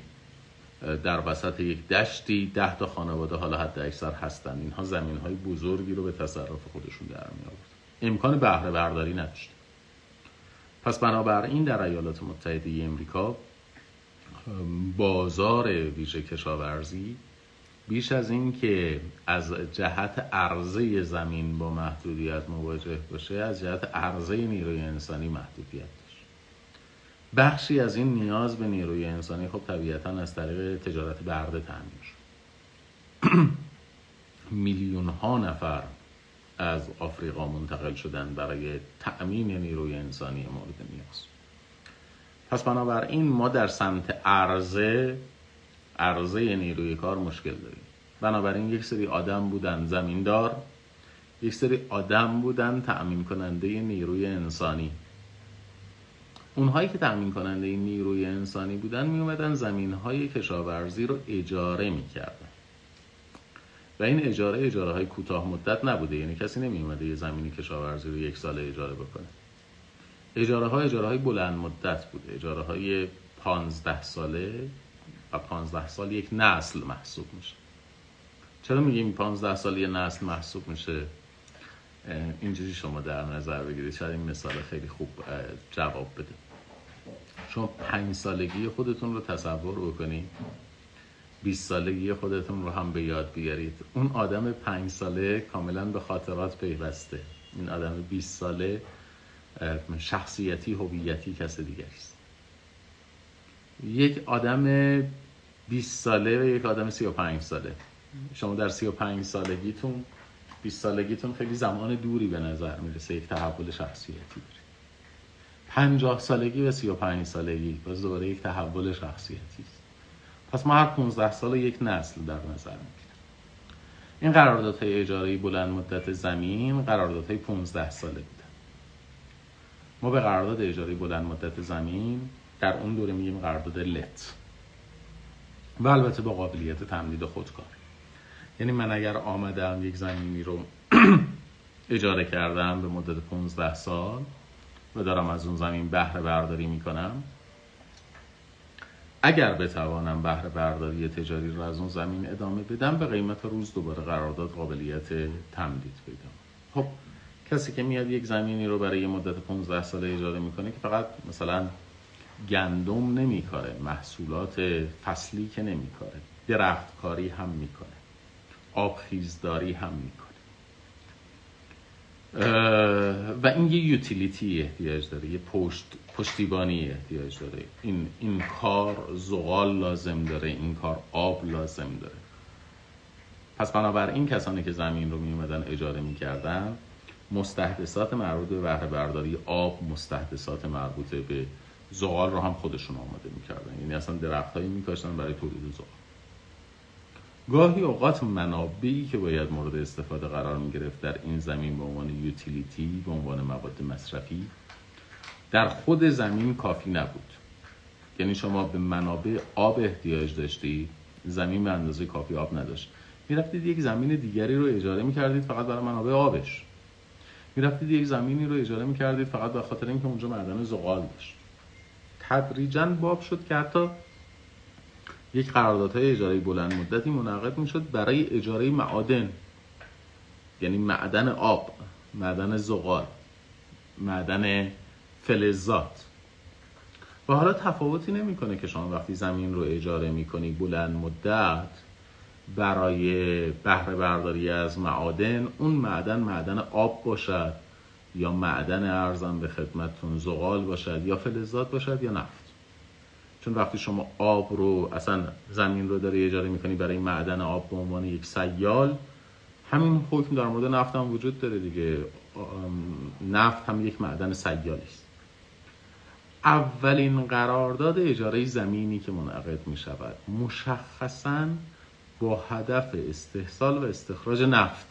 در وسط یک دشتی ده تا خانواده حالا حد اکثر هستن. اینها زمین های بزرگی رو به تصرف خودشون در می آورد امکان بهره برداری نداشت پس بنابراین در ایالات متحده امریکا بازار ویژه کشاورزی بیش از این که از جهت عرضه زمین با محدودیت مواجه باشه از جهت عرضه نیروی انسانی محدودیت داشت. بخشی از این نیاز به نیروی انسانی خب طبیعتا از طریق تجارت برده تامین شد. میلیون ها نفر از آفریقا منتقل شدن برای تأمین نیروی انسانی مورد نیاز. پس بنابراین ما در سمت عرضه عرضه نیروی کار مشکل داریم. بنابراین یک سری آدم بودن زمیندار یک سری آدم بودن تأمین کننده نیروی انسانی. اونهایی که تأمین کننده نیروی انسانی بودن می اومدن زمین های کشاورزی رو اجاره می. و این اجاره اجاره های کوتاه مدت نبوده یعنی کسی نمی اومده یه زمینی کشاورزی رو یک سال اجاره بکنه. اجاره ها اجاره های بلند مدت بوده اجاره های پانزده ساله و پانزده سال یک نسل محسوب میشه. چرا میگیم پانزده سال یه نسل محسوب میشه؟ اینجوری شما در نظر بگیرید. شاید این مثال خیلی خوب جواب بده. شما پنج سالگی خودتون رو تصور بکنید. 20 سالگی خودتون رو هم به یاد بیارید. اون آدم پنج ساله کاملا به خاطرات پیوسته. این آدم 20 ساله شخصیتی هویتی کس دیگه است. یک آدم 20 ساله و یک آدم 35 ساله. شما در 35 سالگیتون 20 سالگیتون خیلی زمان دوری به نظر می‌رسه یک تحول شخصیتی دارید. 50 سالگی و 35 سالگی باز دوباره یک تحول شخصیتی است. پس ما هر 15 سال یک نسل در نظر می‌گیریم. این قراردادهای اجاره بلند مدت زمین قراردادهای 15 ساله بودن. ما به قرارداد اجاره بلند مدت زمین در اون دوره میگیم قرارداد لت. و البته با قابلیت تمدید خودکار. یعنی من اگر آمدم یک زمینی رو اجاره کردم به مدت 15 سال و دارم از اون زمین بهره برداری می‌کنم اگر بتوانم بهره برداری تجاری رو از اون زمین ادامه بدم به قیمت روز دوباره قرارداد قابلیت تمدید پیدا خب کسی که میاد یک زمینی رو برای یه مدت 15 ساله اجاره می‌کنه که فقط مثلا گندم نمیکاره محصولات فصلی که نمیکاره درختکاری هم می‌کنه آبخیزداری هم می‌کنه و این یه یوتیلیتی احتیاج داره یه پشت پشتیبانی احتیاج داره. این این کار زغال لازم داره این کار آب لازم داره. پس بنابراین کسانی که زمین رو می اجاره می‌کردن مستحدثات مربوط به بهره برداری آب مستحدثات مربوط به زغال رو هم خودشون آماده می‌کردن. یعنی اصلا درخت هایی میکاشتن برای تولید زغال. گاهی اوقات منابعی که باید مورد استفاده قرار می‌گرفت در این زمین به عنوان یوتیلیتی به عنوان مواد مصرفی در خود زمین کافی نبود. یعنی شما به منابع آب احتیاج داشتی زمین به اندازه کافی آب نداشت. می‌رفتید یک زمین دیگری رو اجاره می‌کردید فقط برای منابع آبش. می‌رفتید یک زمینی رو اجاره می‌کردید فقط به خاطر اینکه اونجا معدن زغال داشت. تدریجا باب شد که حتی یک قراردادهای اجاره بلند مدتی منعقد می‌شد برای اجاره معادن. یعنی معدن آب معدن زغال معدن فلزات و حالا تفاوتی نمی‌کنه که شما وقتی زمین رو اجاره می‌کنی بلند مدت برای بهره برداری از معادن اون معدن معدن آب باشد یا معدن ارزم به خدمتتون زغال باشد یا فلزات باشد یا نفت. چون وقتی شما آب رو اصلا زمین رو داری اجاره می‌کنی برای معدن آب به عنوان یک سیال همین حکم در مورد نفت هم وجود داره دیگه. نفت هم یک معدن سیالی است اولین قرارداد اجاره زمینی که منعقد می شود مشخصا با هدف استحصال و استخراج نفت.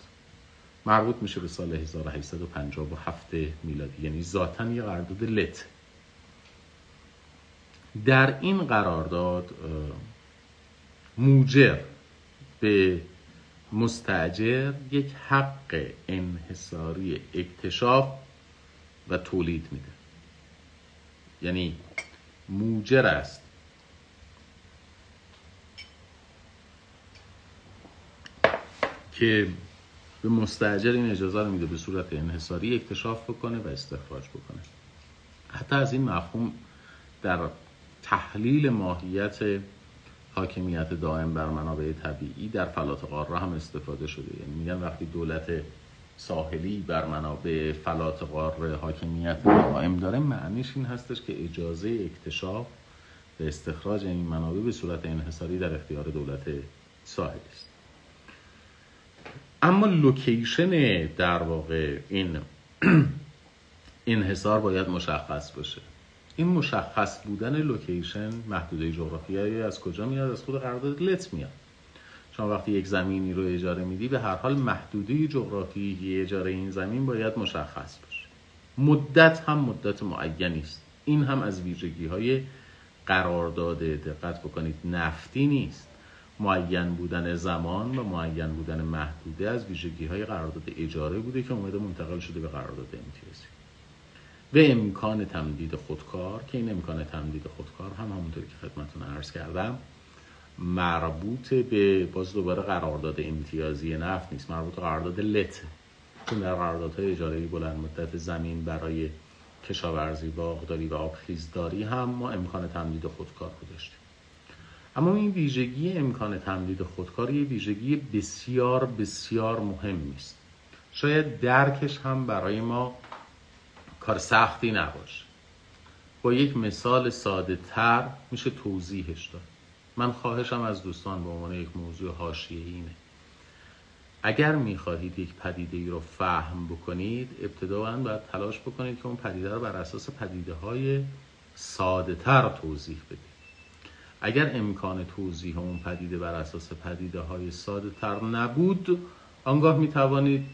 مربوط میشه به سال 1857 میلادی یعنی ذاتا یه قرارداد لت. در این قرارداد موجر به مستجر یک حق انحصاری اکتشاف و تولید میده. یعنی موجر است. که به مستجر این اجازه رو میده به صورت انحصاری اکتشاف بکنه و استخراج بکنه. حتی از این مفهوم در تحلیل ماهیت حاکمیت دائم بر منابع طبیعی در فلات قاره هم استفاده شده. یعنی میگن وقتی دولت ساحلی بر منابع فلات قاره حاکمیت دائم داره معنیش این هستش که اجازه اکتشاف و استخراج این منابع به صورت انحصاری در اختیار دولت ساحلی است. اما location در واقع این انحصار باید مشخص باشه. این مشخص بودن لوکیشن محدوده جغرافیایی از کجا میاد؟ از خود قرارداد لت میاد. شما وقتی یک زمینی رو اجاره میدی به هر حال محدوده جغرافیایی اجاره این زمین باید مشخص باشه. مدت هم مدت معینی است این هم از ویژگی های قرارداد دقت بکنید. نفتی نیست. معین بودن زمان و معین بودن محدوده از ویژگی های قرارداد اجاره بوده که اومده منتقل شده به قرارداد امتیازی. و امکان تمدید خودکار که این امکان تمدید خودکار هم همونطوری که خدمتون عرض کردم مربوط به باز دوباره قرارداد امتیازی نفت نیست مربوط به قرارداد لت چون در قراردادهای اجاره بلند مدت زمین برای کشاورزی باغداری و آبخیزداری هم ما امکان تمدید خودکار رو داشتیم. اما این ویژگی امکان تمدید خودکار یه ویژگی بسیار بسیار مهم است شاید درکش هم برای ما کار سختی نباشه. با یک مثال ساده تر میشه توضیحش داد. من خواهشم از دوستان به عنوان یک موضوع حاشیه اینه. اگر می‌خواهید یک پدیده ای رو فهم بکنید ابتداعا باید تلاش بکنید که اون پدیده رو بر اساس پدیده های ساده تر توضیح بدید. اگر امکان توضیح اون پدیده بر اساس پدیده های ساده تر نبود آنگاه می توانید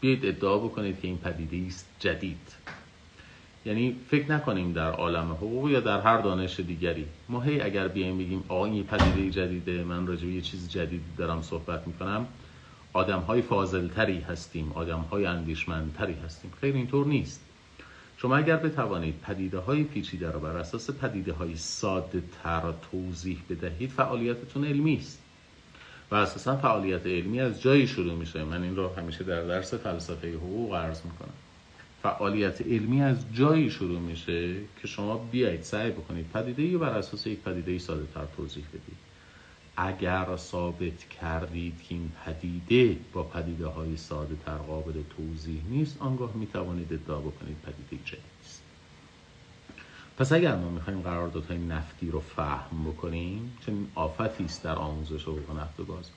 بیاید ادعا بکنید که این پدیده است جدید. یعنی فکر نکنیم در عالم حقوق یا در هر دانش دیگری. ما هی اگر بیایم بگیم آقا این پدیده جدیده من راجع یه چیز جدیدی دارم صحبت می‌کنم آدم های فاضلتری هستیم آدم های اندیشمندتری هستیم. خیر اینطور نیست. شما اگر بتوانید پدیده های پیچیده را بر اساس پدیده های ساده تر توضیح بدهید فعالیتتون علمی است. و اساسا فعالیت علمی از جایی شروع میشه. من این رو همیشه در درس فلسفه حقوق عرض می‌کنم. فعالیت علمی از جایی شروع میشه که شما بیایید سعی بکنید پدیده ای بر اساس یک پدیده ساده تر توضیح بدید. اگر ثابت کردید که این پدیده با پدیده های ساده تر قابل توضیح نیست آنگاه می توانید ادعا بکنید پدیده جدید است. پس اگر ما می‌خوایم قراردادهای نفتی رو فهم بکنیم چون آفتی است در آموزش حقوق نفت و گاز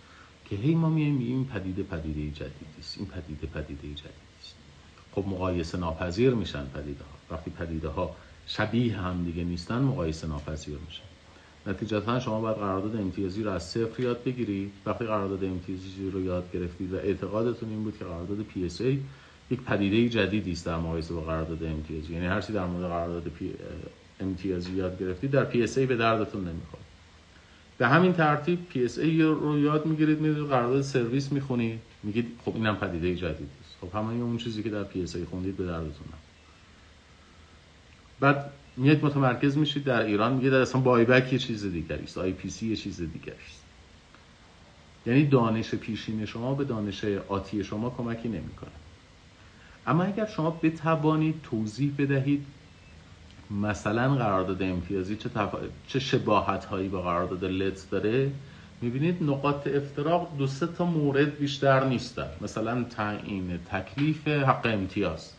که هی ما میایم این پدیده پدیده جدیدی است. این پدیده پدیده جدید است. خب مقایسه ناپذیر میشن پدیده ها وقتی پدیده ها شبیه هم دیگه نیستن مقایسه ناپذیر میشن نتیجتا شما باید قرارداد امتیازی رو از صفر یاد بگیرید. وقتی قرارداد امتیازی رو یاد گرفتید و اعتقادتون این بود که قرارداد PSA یک پدیده جدیدی است در مقایسه با قرارداد امتیازی. یعنی هر چی در مورد قرارداد امتیازی یاد گرفتید در PSA به دردتون نمی‌خوره. به همین ترتیب PSA رو یاد می‌گیرید میرید قرارداد سرویس می‌خونید. میگید خب اینم پدیده جدیدی خب همه اون چیزی که در PSA خوندید به دردتون بعد میاد متمرکز میشید در ایران میگه در اصلا بایبک یه چیز دیگری است آی پی سی یه چیز دیگری است. یعنی دانش پیشین شما به دانش آتی شما کمکی نمی‌کنه. اما اگر شما بتوانید توضیح بدهید مثلا قرارداد امتیازی چه, تف... چه شباهت هایی با قرارداد لت داره می‌بینید نقاط افتراق دو سه تا مورد بیشتر نیستن مثلا تعیین تکلیف حق امتیاز.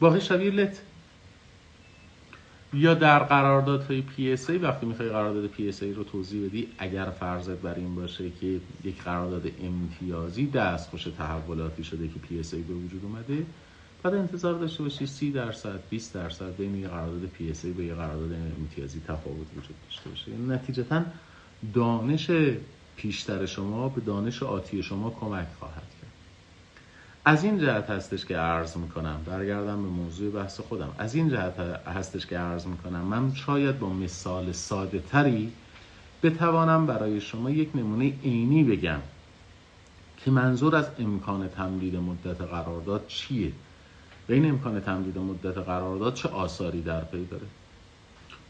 باقی شبیه لت یا در قراردادهای PSA وقتی می‌خوای قرارداد PSA رو توضیح بدی اگر فرضت بر این باشه که یک قرارداد امتیازی دستخوش تحولاتی شده که PSA به وجود اومده بعد انتظار داشته باشی 30 درصد 20 درصد بین یه قرارداد پی اس ای و یه قرارداد امتیازی تفاوت وجود داشته باشه. یعنی نتیجتا دانش پیشتر شما به دانش آتی شما کمک خواهد کرد. از این جهت هستش که عرض می‌کنم برگردم به موضوع بحث خودم. از این جهت هستش که عرض می‌کنم من شاید با مثال ساده تری بتوانم برای شما یک نمونه عینی بگم که منظور از امکان تمدید مدت قرارداد چیه؟ و این امکان تمدید مدت قرارداد چه آثاری در پی داره؟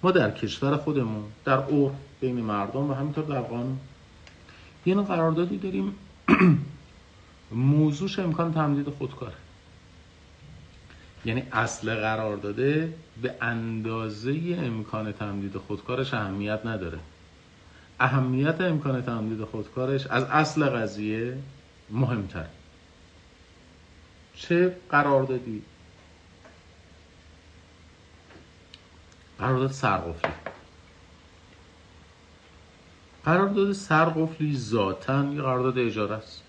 ما در کشور خودمون در اور بین مردم و همینطور در قانون. یه قراردادی داریم. موضوعش امکان تمدید خودکاره. یعنی اصل قرار داده به اندازه امکان تمدید خودکارش اهمیت نداره. اهمیت امکان تمدید خودکارش از اصل قضیه مهمتر چه قراردادی؟ قرارداد سرقفلی. قرارداد سرقفلی ذاتا یه قرارداد اجاره است.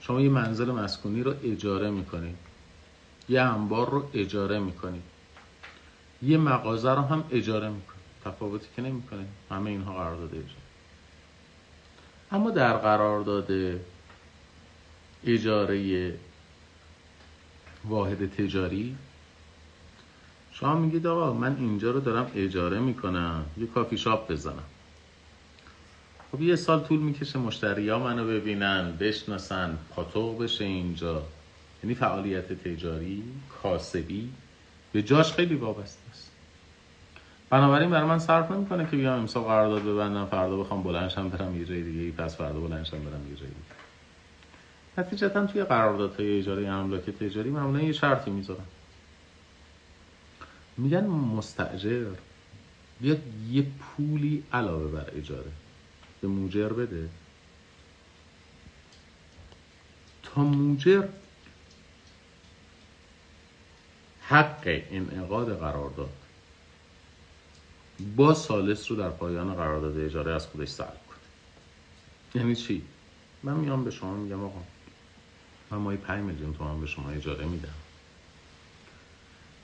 شما یه منزل مسکونی رو اجاره می‌کنید. یه انبار رو اجاره می‌کنید. یه مغازه رو هم اجاره می‌کنید. تفاوتی که نمی‌کنه همه اینها قرارداد اجاره. اما در قرارداد اجاره واحد تجاری شما میگید آقا من اینجا رو دارم اجاره می‌کنم یه کافی شاپ بزنم. خب یه سال طول می‌کشه مشتری ها منو ببینن بشناسن پاتوق بشه اینجا. یعنی فعالیت تجاری کاسبی به جاش خیلی وابسته است. بنابراین برای من صرف نمی‌کنه که بیام امسال قرارداد ببندم فردا بخوام بلندشم برم یه جای دیگه پس فردا بلندشم برم یه جای دیگه. نتیجتا توی قراردادهای اجاره املاک تجاری معمولا یه شرطی می‌ذارن. میگن مستاجر بیاد یه پولی علاوه بر اجاره. به موجر بده. تا موجر حق انعقاد قرارداد با سالس رو در پایان قرارداد اجاره از خودش سلب کنه. یعنی چی؟ من میام به شما میگم آقا من مایی 5 میلیون تومن به شما اجاره میدم.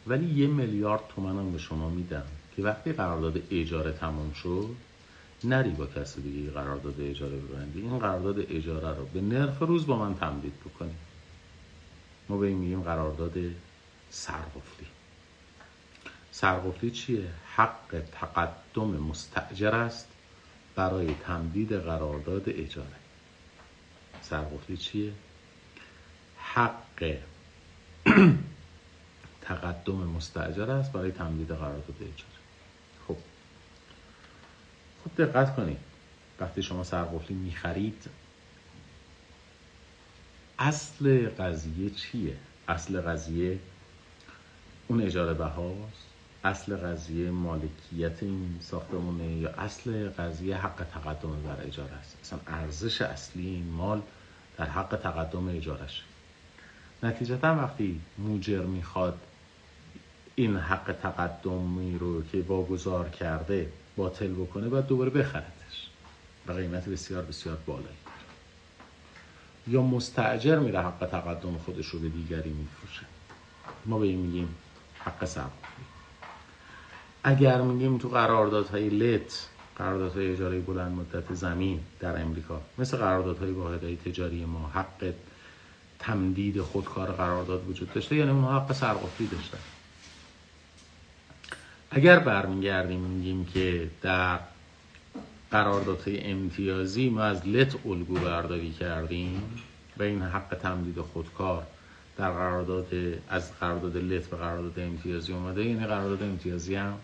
ولی یه میلیارد تومن به شما میدم که وقتی قرارداد اجاره تمام شد نری با کسی دیگه قرارداد اجاره ببندی این قرارداد اجاره رو به نرخ روز با من تمدید بکنی ما به این میگیم قرارداد سرقفلی سرقفلی چیه؟ حق تقدم مستجر است برای تمدید قرارداد اجاره سرقفلی چیه؟ حق تقدم مستجر است برای تمدید قرارداد اجاره خب. خوب دقت کنید. وقتی شما سرقفلی می‌خرید اصل قضیه چیه؟ اصل قضیه اون اجاره بهاست؟ اصل قضیه مالکیت این ساختمونه یا اصل قضیه حق تقدم بر اجاره است؟ اصلا ارزش اصلی این مال در حق تقدم اجارش نتیجتا وقتی موجر می‌خواد این حق تقدمی رو که واگذار کرده باطل بکنه باید دوباره بخردش و قیمت بسیار بسیار بالایی. یا مستعجر میره حق تقدم خودش رو به دیگری میفروشه. ما به این میگیم حق سرقفلی اگر میگیم تو قراردادهای لت قراردادهای اجاره بلند مدت زمین در امریکا مثل قراردادهای واحدهای تجاری ما حق تمدید خودکار قرارداد وجود داشته یعنی اونها حق سرقفلی داشتن. اگر برمیگردیم میگیم که در قراردادهای امتیازی ما از لت الگو برداری کردیم و این حق تمدید خودکار در قرارداد از قرارداد لت به قرارداد امتیازی اومده یعنی قرارداد امتیازی هم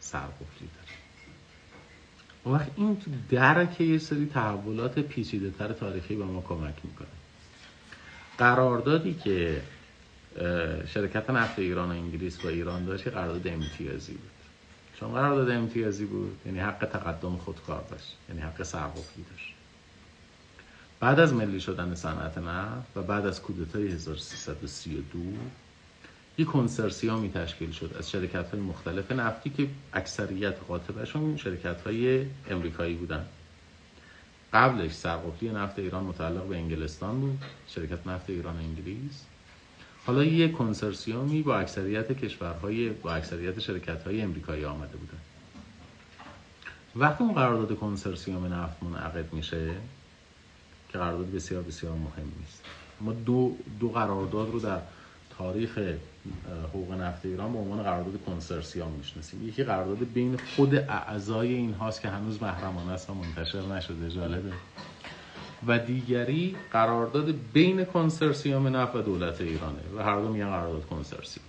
سرقفلی داره. وقت این تو درک یه سری تحولات پیچیده تر تاریخی به ما کمک می‌کنه. قراردادی که شرکت نفت ایران و انگلیس با ایران داشت که قرارداد امتیازی بود. چون قرارداد امتیازی بود یعنی حق تقدم خودکار داشت یعنی حق سرقفلی داشت. بعد از ملی شدن صنعت نفت و بعد از کودتای 1332 یک کنسرسیومی تشکیل شد از شرکت های مختلف نفتی که اکثریت قاطبشون شرکت های امریکایی بودن. قبلش سرقفلی نفت ایران متعلق به انگلستان بود شرکت نفت ایران انگلیس. حالا یک کنسرسیومی با اکثریت کشورهای با اکثریت شرکت های امریکایی آمده بودن وقتی اون قرارداد کنسرسیوم نفت منعقد میشه که قرارداد بسیار بسیار مهم نیست. ما دو, دو قرارداد رو در تاریخ حقوق نفت ایران به عنوان قرارداد کنسرسیوم می‌شناسیم. یکی قرارداد بین خود اعضای این هاست که هنوز محرمانه است و منتشر نشده. جالبه. و دیگری قرارداد بین کنسرسیوم نفت و دولت ایرانه و هر دو میگن قرارداد کنسرسیوم.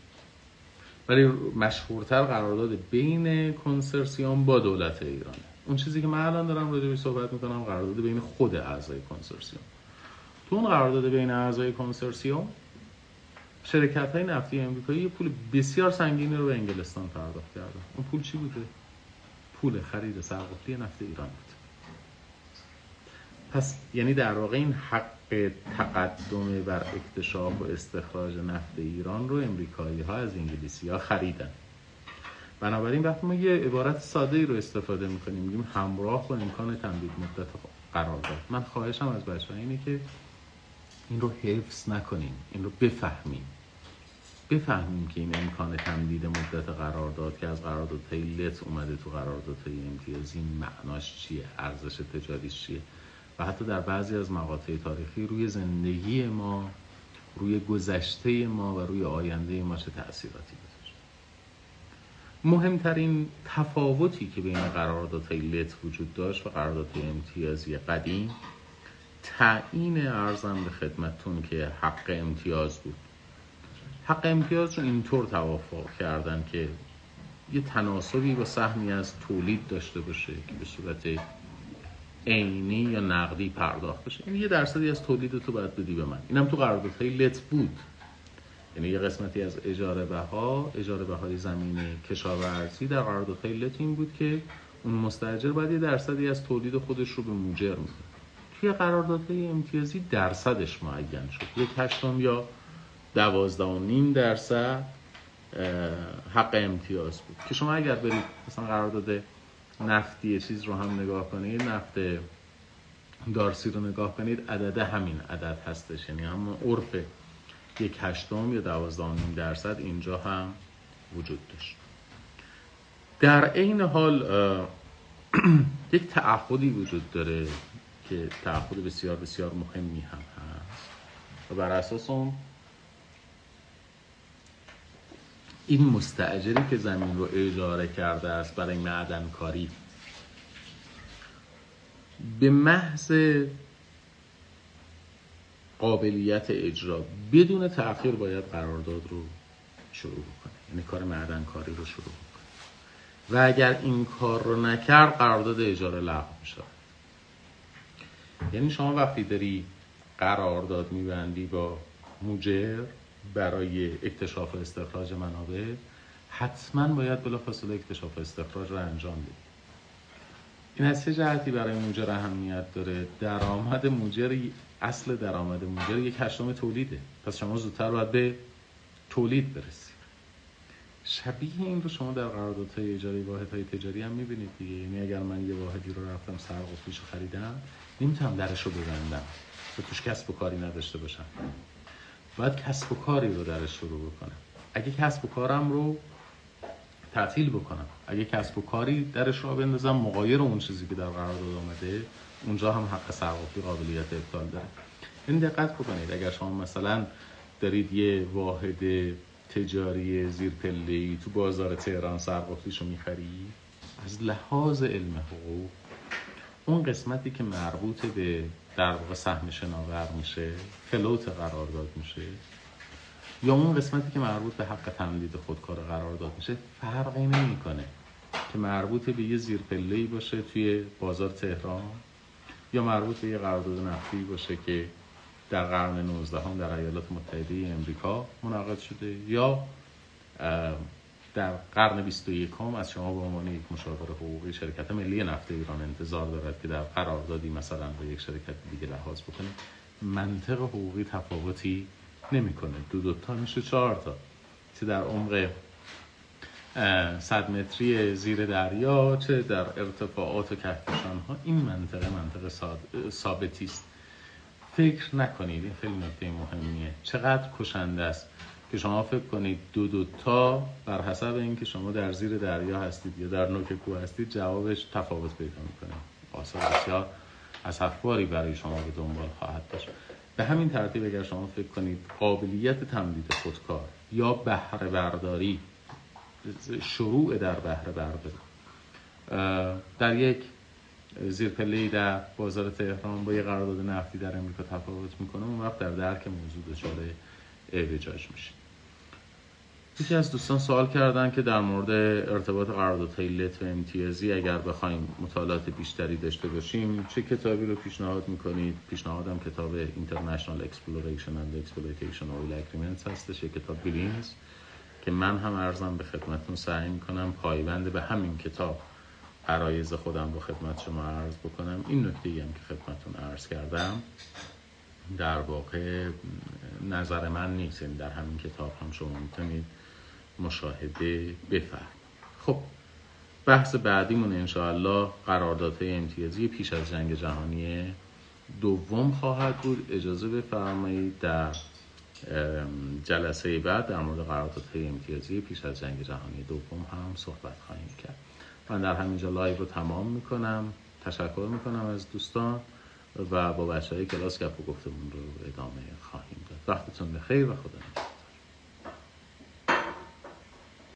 ولی مشهورتر قرارداد بین کنسرسیوم با دولت ایرانه. اون چیزی که من الان دارم راجع صحبت می‌کنم قرارداد بین خود اعضای کنسرسیوم. تو اون قرارداد بین اعضای کنسرسیوم شرکت های نفتی امریکایی پول بسیار سنگینی رو به انگلستان پرداخت کردن. اون پول چی بوده؟ پول خرید سرقفلی نفت ایران بود. پس یعنی در واقع این حق تقدم بر اکتشاف و استخراج نفت ایران رو امریکایی ها از انگلیسی ها خریدن. بنابراین وقتی ما یه عبارت ساده ای رو استفاده می‌کنیم میگیم همراه با امکان تمدید مدت قرار داد. من خواهشم از بچه اینه که این رو حفظ نکنیم این رو بفهمیم. بفهمیم که این امکان تمدید مدت قرارداد که از قرارداد لت اومده تو قرارداد امتیازی معناش چیه؟ ارزش تجاریش چیه؟ حتی در بعضی از مقاطع تاریخی روی زندگی ما روی گذشته ما و روی آینده ما چه تأثیراتی گذاشت. مهمترین تفاوتی که بین قرارداد لت وجود داشت و قرارداد امتیازی قدیم تعیین ارزم به خدمتتون که حق امتیاز بود. حق امتیاز رو اینطور توافق کردن که یه تناسبی با سهمی از تولید داشته باشه که به صورت عینی یا نقدی پرداخت بشه. یعنی یه درصدی از تولید تو باید بدی به من. اینم تو قراردادهای لت بود. یعنی یه قسمتی از اجاره بها اجاره بهای زمین کشاورزی در قراردادهای لت این بود که اون مستاجر باید یه درصدی از تولید خودش رو به موجر میده. توی قراردادهای امتیازی درصدش معین شد. یک هشتم یا دوازده و نیم درصد حق امتیاز بود. که شما اگر برید مثلا قرارداد نفتی چیز رو هم نگاه کنید نفت دارسی رو نگاه کنید عدد همین عدد هستش. یعنی هم عرف یک هشتم یا دوازده نیم درصد اینجا هم وجود داشت. در عین حال یک تعهدی وجود داره که تعهد بسیار بسیار مهمی هم هست. و بر اساس اون این مستعجری که زمین رو اجاره کرده است برای معدن کاری به محض قابلیت اجرا بدون تأخیر باید قرارداد رو شروع کنه یعنی کار معدن کاری رو شروع کنه و اگر این کار رو نکرد قرارداد اجاره لغو میشه یعنی شما وقتی داری قرارداد میبندی با موجر برای اکتشاف و استخراج منابع حتما باید بلافاصله اکتشاف و استخراج رو انجام بدی این از چه جهتی برای موجر اهمیت داره؟ درآمد موجر اصل درآمد موجر یک هشتم تولیده. پس شما زودتر باید به تولید برسی شبیه این رو شما در قراردادهای اجاره واحدهای تجاری هم می‌بینید دیگه. یعنی اگر من یه واحدی رو رفتم سرق و خریدم نمی‌تونم درش رو ببندم. و توش کسب و کاری نداشته باشم. باید کسب و کاری رو درش شروع بکنم. اگه کسب و کارم رو تعطیل بکنم. اگه کسب و کاری درش رو بندازم مقایر اون چیزی که در قرارداد آمده اونجا هم حق سرقفی قابلیت ابطال داره. این دقت بکنید. اگر شما مثلا دارید یه واحد تجاری زیر ای تو بازار تهران سرقفلیشو می‌خرید از لحاظ علم حقوق اون قسمتی که مربوط به در واقع سهم شناور میشه فلوت قرارداد میشه یا اون قسمتی که مربوط به حق تمدید خودکار قرارداد میشه فرقی نمی‌کنه که مربوط به یه زیرپله باشه توی بازار تهران یا مربوط به یه قرارداد نفتی باشه که در قرن 19 هم در ایالات متحده امریکا منعقد شده یا در قرن 21 از شما به عنوان یک مشاور حقوقی شرکت ملی نفت ایران انتظار دارد که در قراردادی مثلا با یک شرکت دیگه لحاظ بکنه منطق حقوقی تفاوتی نمی‌کنه. دو تا میشه چهار تا. چه در عمق صد متری زیر دریا چه در ارتفاعات و کهکشان ها این منطقه منطقه ثابتی است. فکر نکنید این خیلی نکته مهمیه. چقدر کشنده است. که شما فکر کنید دو دو تا بر حسب اینکه شما در زیر دریا هستید یا در نوک کوه هستید جوابش تفاوت پیدا می‌کنه. آثار بسیار افکاری برای شما به دنبال خواهد داشت. به همین ترتیب اگر شما فکر کنید قابلیت تمدید خودکار یا بهره برداری شروع در بهره برداری در یک زیرپله در بازار تهران با یه قرارداد نفتی در امریکا تفاوت می‌کنه اون وقت در درک موضوع دچار اعوجاج میشه یکی از دوستان سوال کردن که در مورد ارتباط قراردادهای لت و امتیازی اگر بخوایم مطالعات بیشتری داشته باشیم چه کتابی رو پیشنهاد می‌کنید؟ پیشنهادم کتاب International Exploration and Exploitation Oil Agreements هستش کتاب بیلینز که من هم ارزم به خدمتون سعی می‌کنم پایبند به همین کتاب عرایز خودم رو خدمت شما عرض بکنم. این نکته هم که خدمتون عرض کردم در واقع نظر من نیست یعنی در همین کتاب هم شما می‌تونید مشاهده بفرم خب بحث بعدیمون انشاءالله قراردادهای امتیازی پیش از جنگ جهانی دوم خواهد بود. اجازه بفرمایید در جلسه بعد در مورد قراردادهای امتیازی پیش از جنگ جهانی دوم هم صحبت خواهیم کرد. من در همینجا لایو رو تمام می‌کنم. تشکر می‌کنم از دوستان و با بچه های کلاس گپ و گفتمون رو ادامه خواهیم داد. وقتتون بخیر و خدا